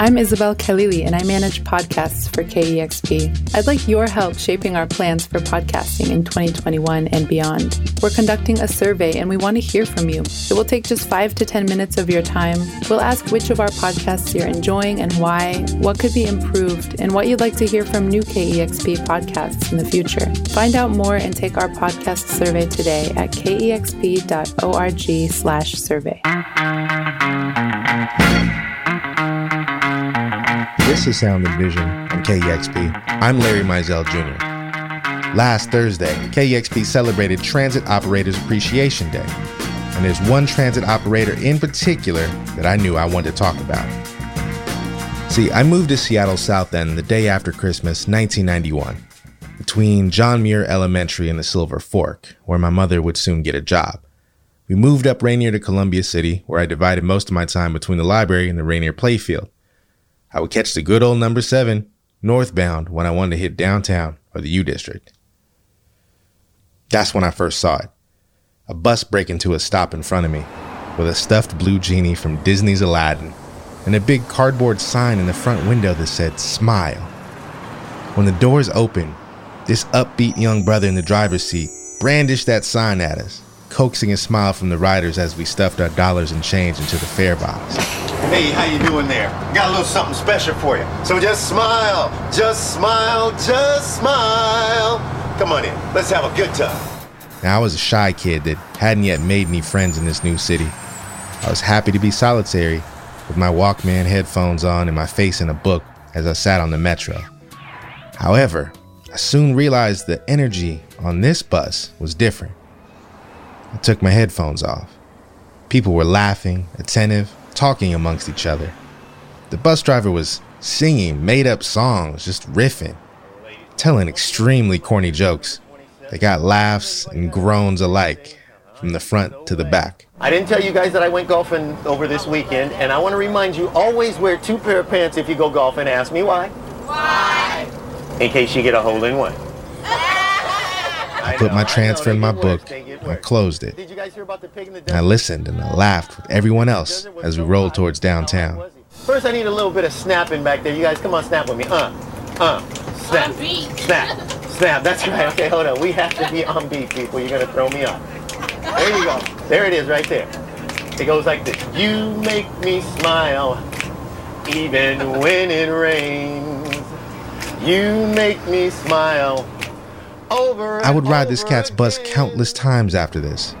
I'm Isabel Khalili, and I manage podcasts for KEXP. I'd like your help shaping our plans for podcasting in 2021 and beyond. We're conducting a survey, and we want to hear from you. It will take just five to 10 minutes of your time. We'll ask which of our podcasts you're enjoying and why, what could be improved, and what you'd like to hear from new KEXP podcasts in the future. Find out more and take our podcast survey today at kexp.org/survey. This is Sound and Vision on KEXP. I'm Larry Mizell Jr. Last Thursday, KEXP celebrated Transit Operators Appreciation Day. And there's one transit operator in particular that I knew I wanted to talk about. See, I moved to Seattle South End the day after Christmas, 1991, between John Muir Elementary and the Silver Fork, where my mother would soon get a job. We moved up Rainier to Columbia City, where I divided most of my time between the library and the Rainier playfield. I would catch the good old number seven northbound when I wanted to hit downtown or the U District. That's when I first saw it. A bus break into a stop in front of me with a stuffed blue genie from Disney's Aladdin and a big cardboard sign in the front window that said smile. When the doors opened, this upbeat young brother in the driver's seat brandished that sign at us, coaxing a smile from the riders as we stuffed our dollars and change into the fare box. Hey, how you doing there? Got a little something special for you. So just smile, just smile, just smile. Come on in. Let's have a good time. Now, I was a shy kid that hadn't yet made any friends in this new city. I was happy to be solitary with my Walkman headphones on and my face in a book as I sat on the metro. However, I soon realized the energy on this bus was different. I took my headphones off. People were laughing, attentive, talking amongst each other. The bus driver was singing made up songs, just riffing, telling extremely corny jokes They got laughs and groans alike from the front to the back. I didn't tell you guys that I went golfing over this weekend, and I want to remind you always wear two pair of pants if you go golfing. Ask me why. Why? In case you get a hole in one. I put my transfer in my book and I closed it. I listened and I laughed with everyone else as we rolled towards downtown. First, I need a little bit of snapping back there. You guys, come on, snap with me. Uh, uh, snap, snap, snap. That's right. Okay, hold on. We have to be on beat, people. You're gonna throw me off. There you go. There it is, right there. It goes like this. You make me smile, even when it rains. You make me smile. I would ride this cat's bus countless times after this,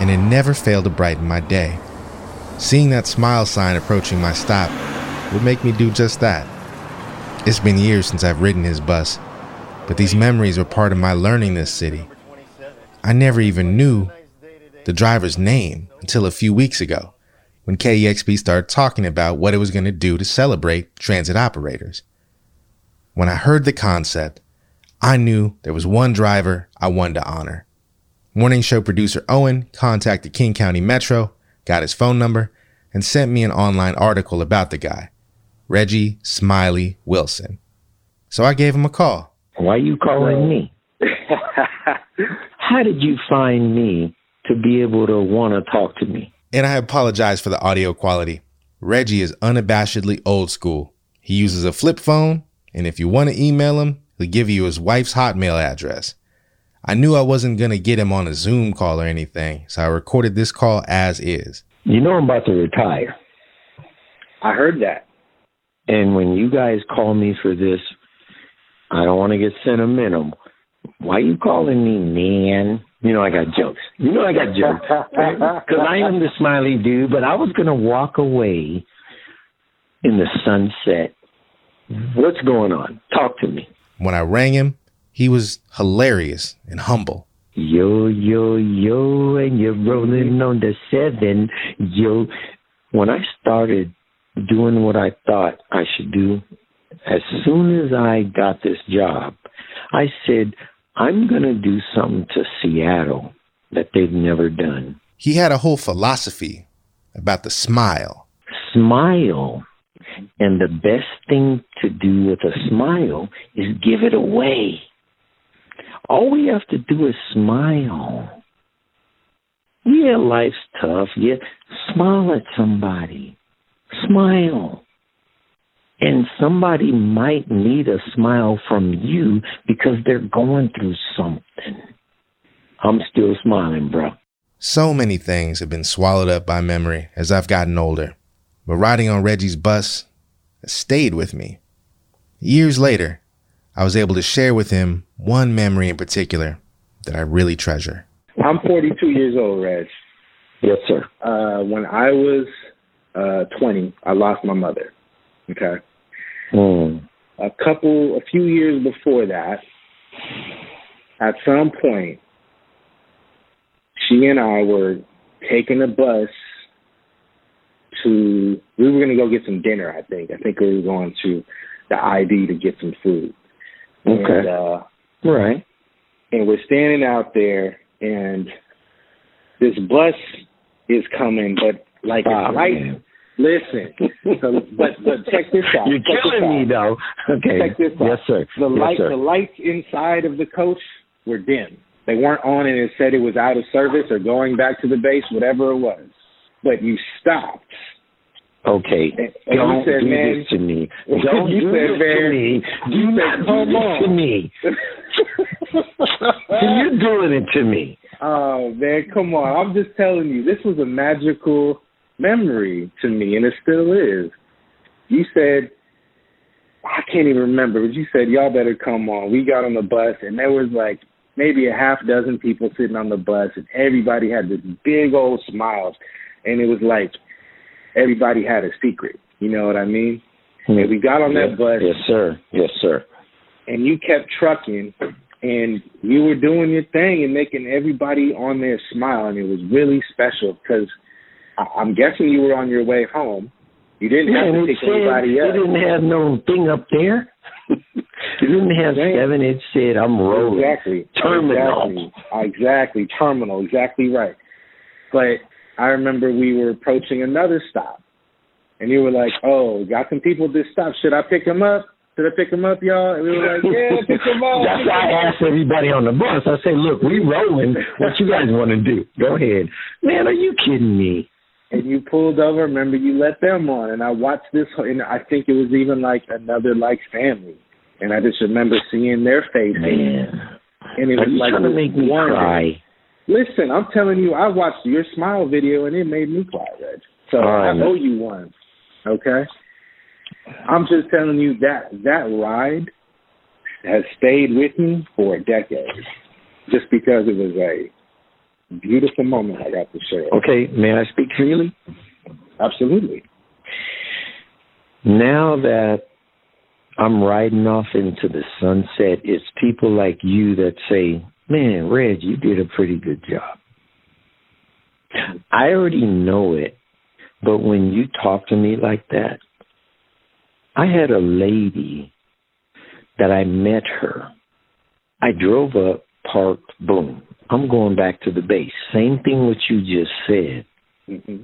and it never failed to brighten my day. Seeing that smile sign approaching my stop would make me do just that. It's been years since I've ridden his bus, but these memories were part of my learning this city. I never even knew the driver's name until a few weeks ago when KEXP started talking about what it was going to do to celebrate transit operators. When I heard the concept, I knew there was one driver I wanted to honor. Morning show producer Owen contacted King County Metro, got his phone number, and sent me an online article about the guy, Reggie Smiley Wilson. So I gave him a call. Why are you calling me? How did you find me to be able to want to talk to me? And I apologize for the audio quality. Reggie is unabashedly old school. He uses a flip phone, and if you want to email him, he'll give you his wife's Hotmail address. I knew I wasn't going to get him on a Zoom call or anything, so I recorded this call as is. You know I'm about to retire. I heard that. And when you guys call me for this, I don't want to get sentimental. Why you calling me man? You know I got jokes. You know I got jokes. Because I am the smiley dude, but I was going to walk away in the sunset. What's going on? Talk to me. When I rang him, he was hilarious and humble. Yo, yo, yo, and you're rolling on the seven. Yo, when I started doing what I thought I should do, as soon as I got this job, I said, I'm going to do something to Seattle that they've never done. He had a whole philosophy about the smile. Smile. And the best thing to do with a smile is give it away. All we have to do is smile. Yeah, life's tough. Yeah, smile at somebody. Smile. And somebody might need a smile from you because they're going through something. I'm still smiling, bro. So many things have been swallowed up by memory as I've gotten older, but riding on Reggie's bus stayed with me. Years later, I was able to share with him one memory in particular that I really treasure. I'm 42 years old, Reg. Yes, sir. Uh, when I was uh, 20, I lost my mother. Okay. Mm. A couple, a few years before that, at some point, she and I were taking a bus to. We were going to go get some dinner. I think. I think we were going to the ID to get some food. Okay. And, uh, right. And we're standing out there, and this bus is coming, but like oh, it's light. Listen, so, but but check this out. You're check killing me, though. Okay. Check this out. Yes, sir. The yes, light, sir. the lights inside of the coach were dim. They weren't on, and it said it was out of service or going back to the base, whatever it was. But you stopped. Okay. And, and Don't said, do man, this to me. Don't do said, this man, to me. Do you not said, do this on. to me. You're doing it to me. Oh man, come on! I'm just telling you, this was a magical memory to me, and it still is. You said, I can't even remember, but you said y'all better come on. We got on the bus, and there was like maybe a half dozen people sitting on the bus, and everybody had this big old smiles, and it was like everybody had a secret. You know what I mean? And we got on that bus. Yes, sir. Yes, sir. And you kept trucking, and you were doing your thing and making everybody on there smile, and it was really special because I'm guessing you were on your way home. You didn't have to said, anybody up. didn't have no thing up there. you didn't have Right. seven. It said, I'm rolling. Exactly. Terminal. Exactly. Exactly. Terminal. Exactly right. But I remember we were approaching another stop, and you were like, "Oh, got some people at this stop. Should I pick them up? Should I pick them up, y'all?" And we were like, "Yeah, pick them up." That's why I asked everybody on the bus. I said, look, we rolling. What you guys want to do? Go ahead. Man, are you kidding me? and you pulled over. Remember, you let them on, and I watched this, and I think it was even like another like family, and I just remember seeing their faces, Man. and it Are was you like trying to make me wonder. cry? Listen, I'm telling you, I watched your smile video, and it made me cry, Reg. So I owe you one. Okay, I'm just telling you that that ride has stayed with me for a decade, just because it was a beautiful moment I got to share. Okay, may I speak freely? Absolutely. Now that I'm riding off into the sunset, it's people like you that say, Man, Reg, you did a pretty good job. I already know it, but when you talk to me like that, I had a lady that I met her. I drove up, parked, boom. I'm going back to the base. Same thing what you just said. hmm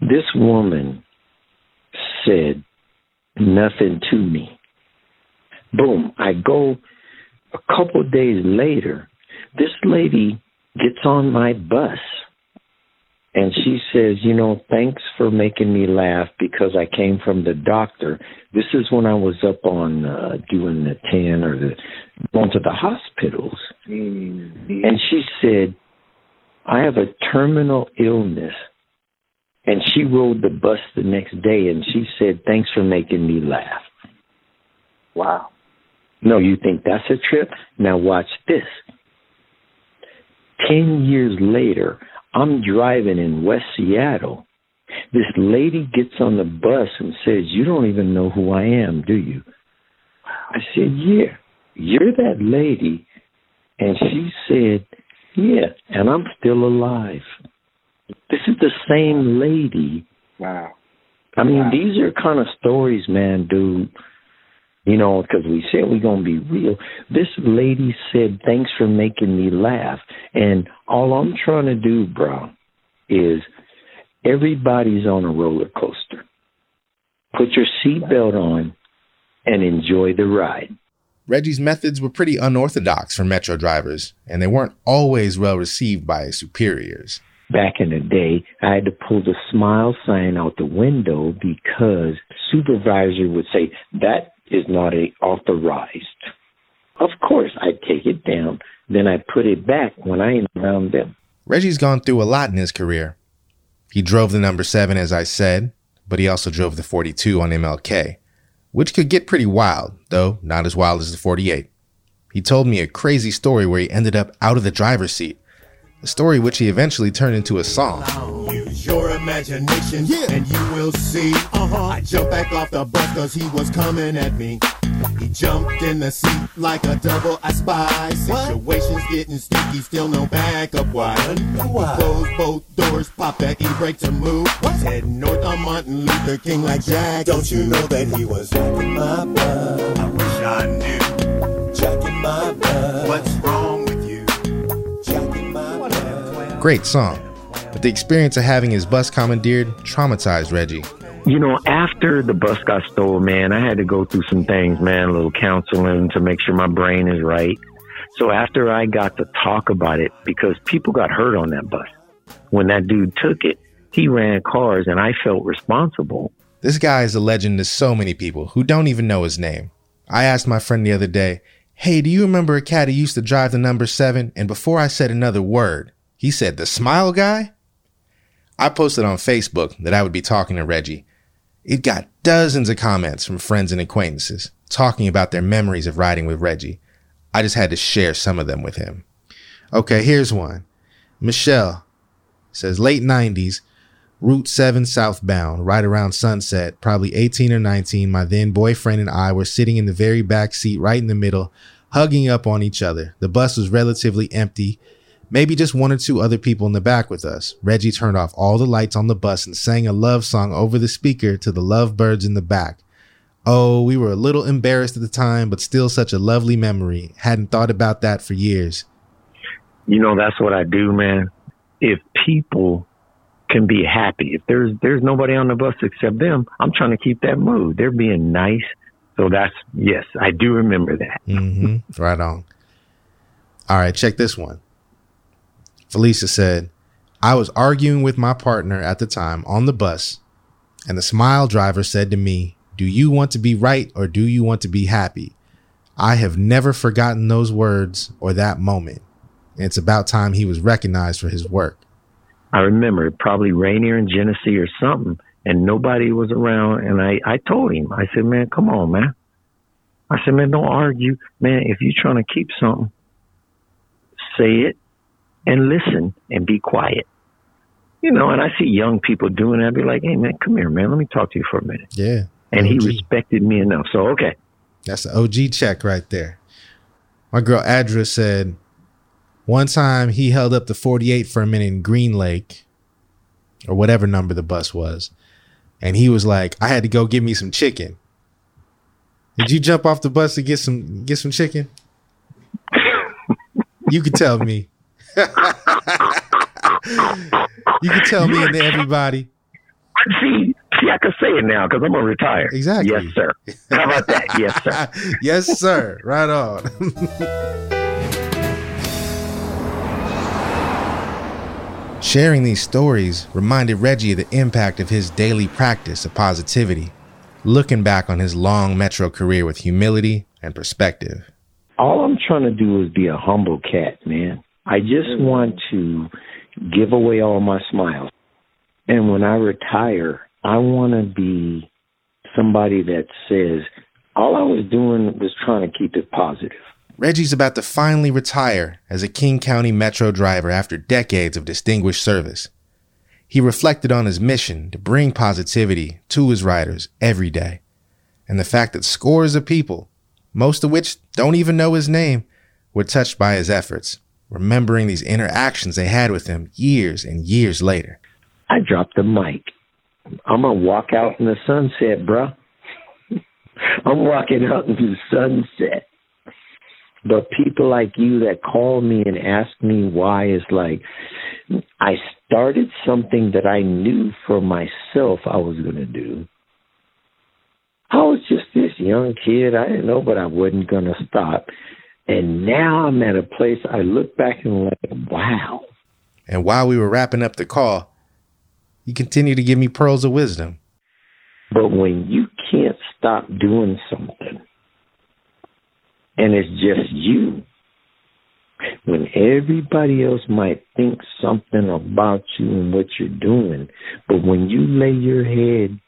This woman said nothing to me. Boom. I go a couple days later. This lady gets on my bus and she says, You know, thanks for making me laugh because I came from the doctor. This is when I was up on uh, doing the 10 or the going to the hospitals. Mm-hmm. And she said, I have a terminal illness. And she rode the bus the next day and she said, Thanks for making me laugh. Wow. No, you think that's a trip? Now watch this. Ten years later, I'm driving in West Seattle. This lady gets on the bus and says, You don't even know who I am, do you? I said, Yeah, you're that lady. And she said, Yeah, and I'm still alive. This is the same lady. Wow. I mean, Wow. these are kind of stories, man, dude. You know, because we said we're going to be real. This lady said, Thanks for making me laugh. And all I'm trying to do, bro, is everybody's on a roller coaster. Put your seatbelt on and enjoy the ride. Reggie's methods were pretty unorthodox for Metro drivers, and they weren't always well received by his superiors. back in the day, I had to pull the smile sign out the window because supervisor would say that is not authorized. Of course, I'd take it down, then I'd put it back when I ain't around them. Reggie's gone through a lot in his career. He drove the number seven, as I said, but he also drove the 42 on MLK, which could get pretty wild, though not as wild as the 48. He told me a crazy story where he ended up out of the driver's seat, a story which he eventually turned into a song. Use your imagination yeah. and you will see. Uh-huh. I jumped back off the bus cause he was coming at me. He jumped in the seat like a double I spy. Situation's getting sticky, still no backup. Why? Why? Close both doors, pop that e-brake to move. What? Heading north on Martin Luther King like Jack. Don't you know that he was jacking my butt? I wish I knew. Jacking my butt. What's wrong with you? Jacking my butt. Great song. The experience of having his bus commandeered traumatized Reggie. You know, after the bus got stolen, man, I had to go through some things, man, a little counseling to make sure my brain is right. So after I got to talk about it, because people got hurt on that bus, when that dude took it, he ran cars and I felt responsible. This guy is a legend to so many people who don't even know his name. I asked my friend the other day, Hey, do you remember a cat who used to drive the number seven? And before I said another word, he said, The smile guy? I posted on Facebook that I would be talking to Reggie, it got dozens of comments from friends and acquaintances talking about their memories of riding with Reggie. I just had to share some of them with him. Okay, here's one. Michelle says late 90s, Route 7 southbound, right around sunset, probably 18 or 19. My then boyfriend and I were sitting in the very back seat, right in the middle, hugging up on each other. The bus was relatively empty maybe just one or two other people in the back with us. Reggie turned off all the lights on the bus and sang a love song over the speaker to the lovebirds in the back. Oh, we were a little embarrassed at the time, but still such a lovely memory. Hadn't thought about that for years. You know, that's what I do, man. If people can be happy, if there's there's nobody on the bus except them, I'm trying to keep that mood. They're being nice. So that's yes, I do remember that. mm-hmm. Right on. All right, check this one. Felicia said, I was arguing with my partner at the time on the bus, and the smile driver said to me, Do you want to be right or do you want to be happy? I have never forgotten those words or that moment. And it's about time he was recognized for his work. I remember probably Rainier in Genesee or something, and nobody was around. And I, I told him, I said, Man, come on, man. I said, Man, don't argue. Man, if you're trying to keep something, say it and listen and be quiet. You know, and I see young people doing that. I'd be like, hey, man, come here, man. Let me talk to you for a minute. Yeah. And OG. he respected me enough. So, okay. That's an OG check right there. My girl Adra said one time he held up the 48 for a minute in Green Lake or whatever number the bus was. And he was like, I had to go get me some chicken. Did you jump off the bus to get some get some chicken? you could tell me you can tell me and everybody. See, see, I can say it now because I'm gonna retire. Exactly. Yes, sir. How about that? Yes, sir. yes, sir. Right on. Sharing these stories reminded Reggie of the impact of his daily practice of positivity, looking back on his long metro career with humility and perspective. All I'm trying to do is be a humble cat, man. I just mm-hmm. want to give away all my smiles. And when I retire, I want to be somebody that says, all I was doing was trying to keep it positive. Reggie's about to finally retire as a King County Metro driver after decades of distinguished service. He reflected on his mission to bring positivity to his riders every day, and the fact that scores of people, most of which don't even know his name, were touched by his efforts remembering these interactions they had with him years and years later. I dropped the mic. I'm gonna walk out in the sunset, bruh. I'm walking out in the sunset. But people like you that call me and ask me why is like I started something that I knew for myself I was gonna do. I was just this young kid. I didn't know, but I wasn't gonna stop. And now I'm at a place I look back and like, wow. And while we were wrapping up the call, he continued to give me pearls of wisdom. But when you can't stop doing something and it's just you, when everybody else might think something about you and what you're doing, but when you lay your head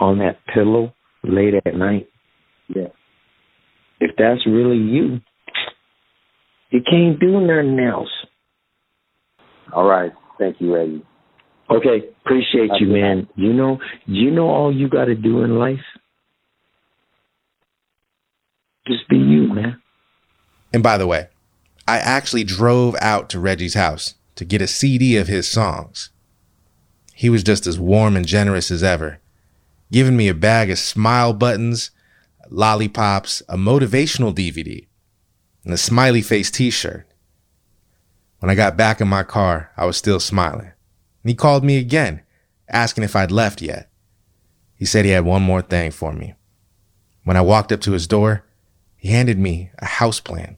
on that pillow late at night, Yeah. If that's really you, you can't do nothing else. All right. Thank you, Reggie. Okay, appreciate you, man. You know, you know all you got to do in life. Just be you, man. And by the way, I actually drove out to Reggie's house to get a CD of his songs. He was just as warm and generous as ever, giving me a bag of smile buttons, lollipops, a motivational DVD, and a smiley face t shirt. When I got back in my car, I was still smiling. And he called me again, asking if I'd left yet. He said he had one more thing for me. When I walked up to his door, he handed me a house plan.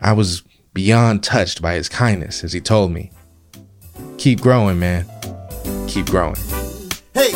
I was beyond touched by his kindness as he told me, Keep growing, man. Keep growing. Hey,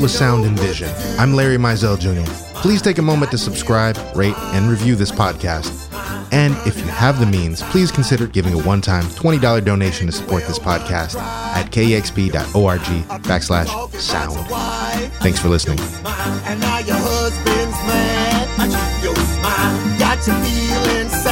was Sound and Vision. I'm Larry Mizell Jr. Please take a moment to subscribe, rate, and review this podcast. And if you have the means, please consider giving a one-time $20 donation to support this podcast at kexp.org backslash sound. Thanks for listening. And now your husband's mad. Got.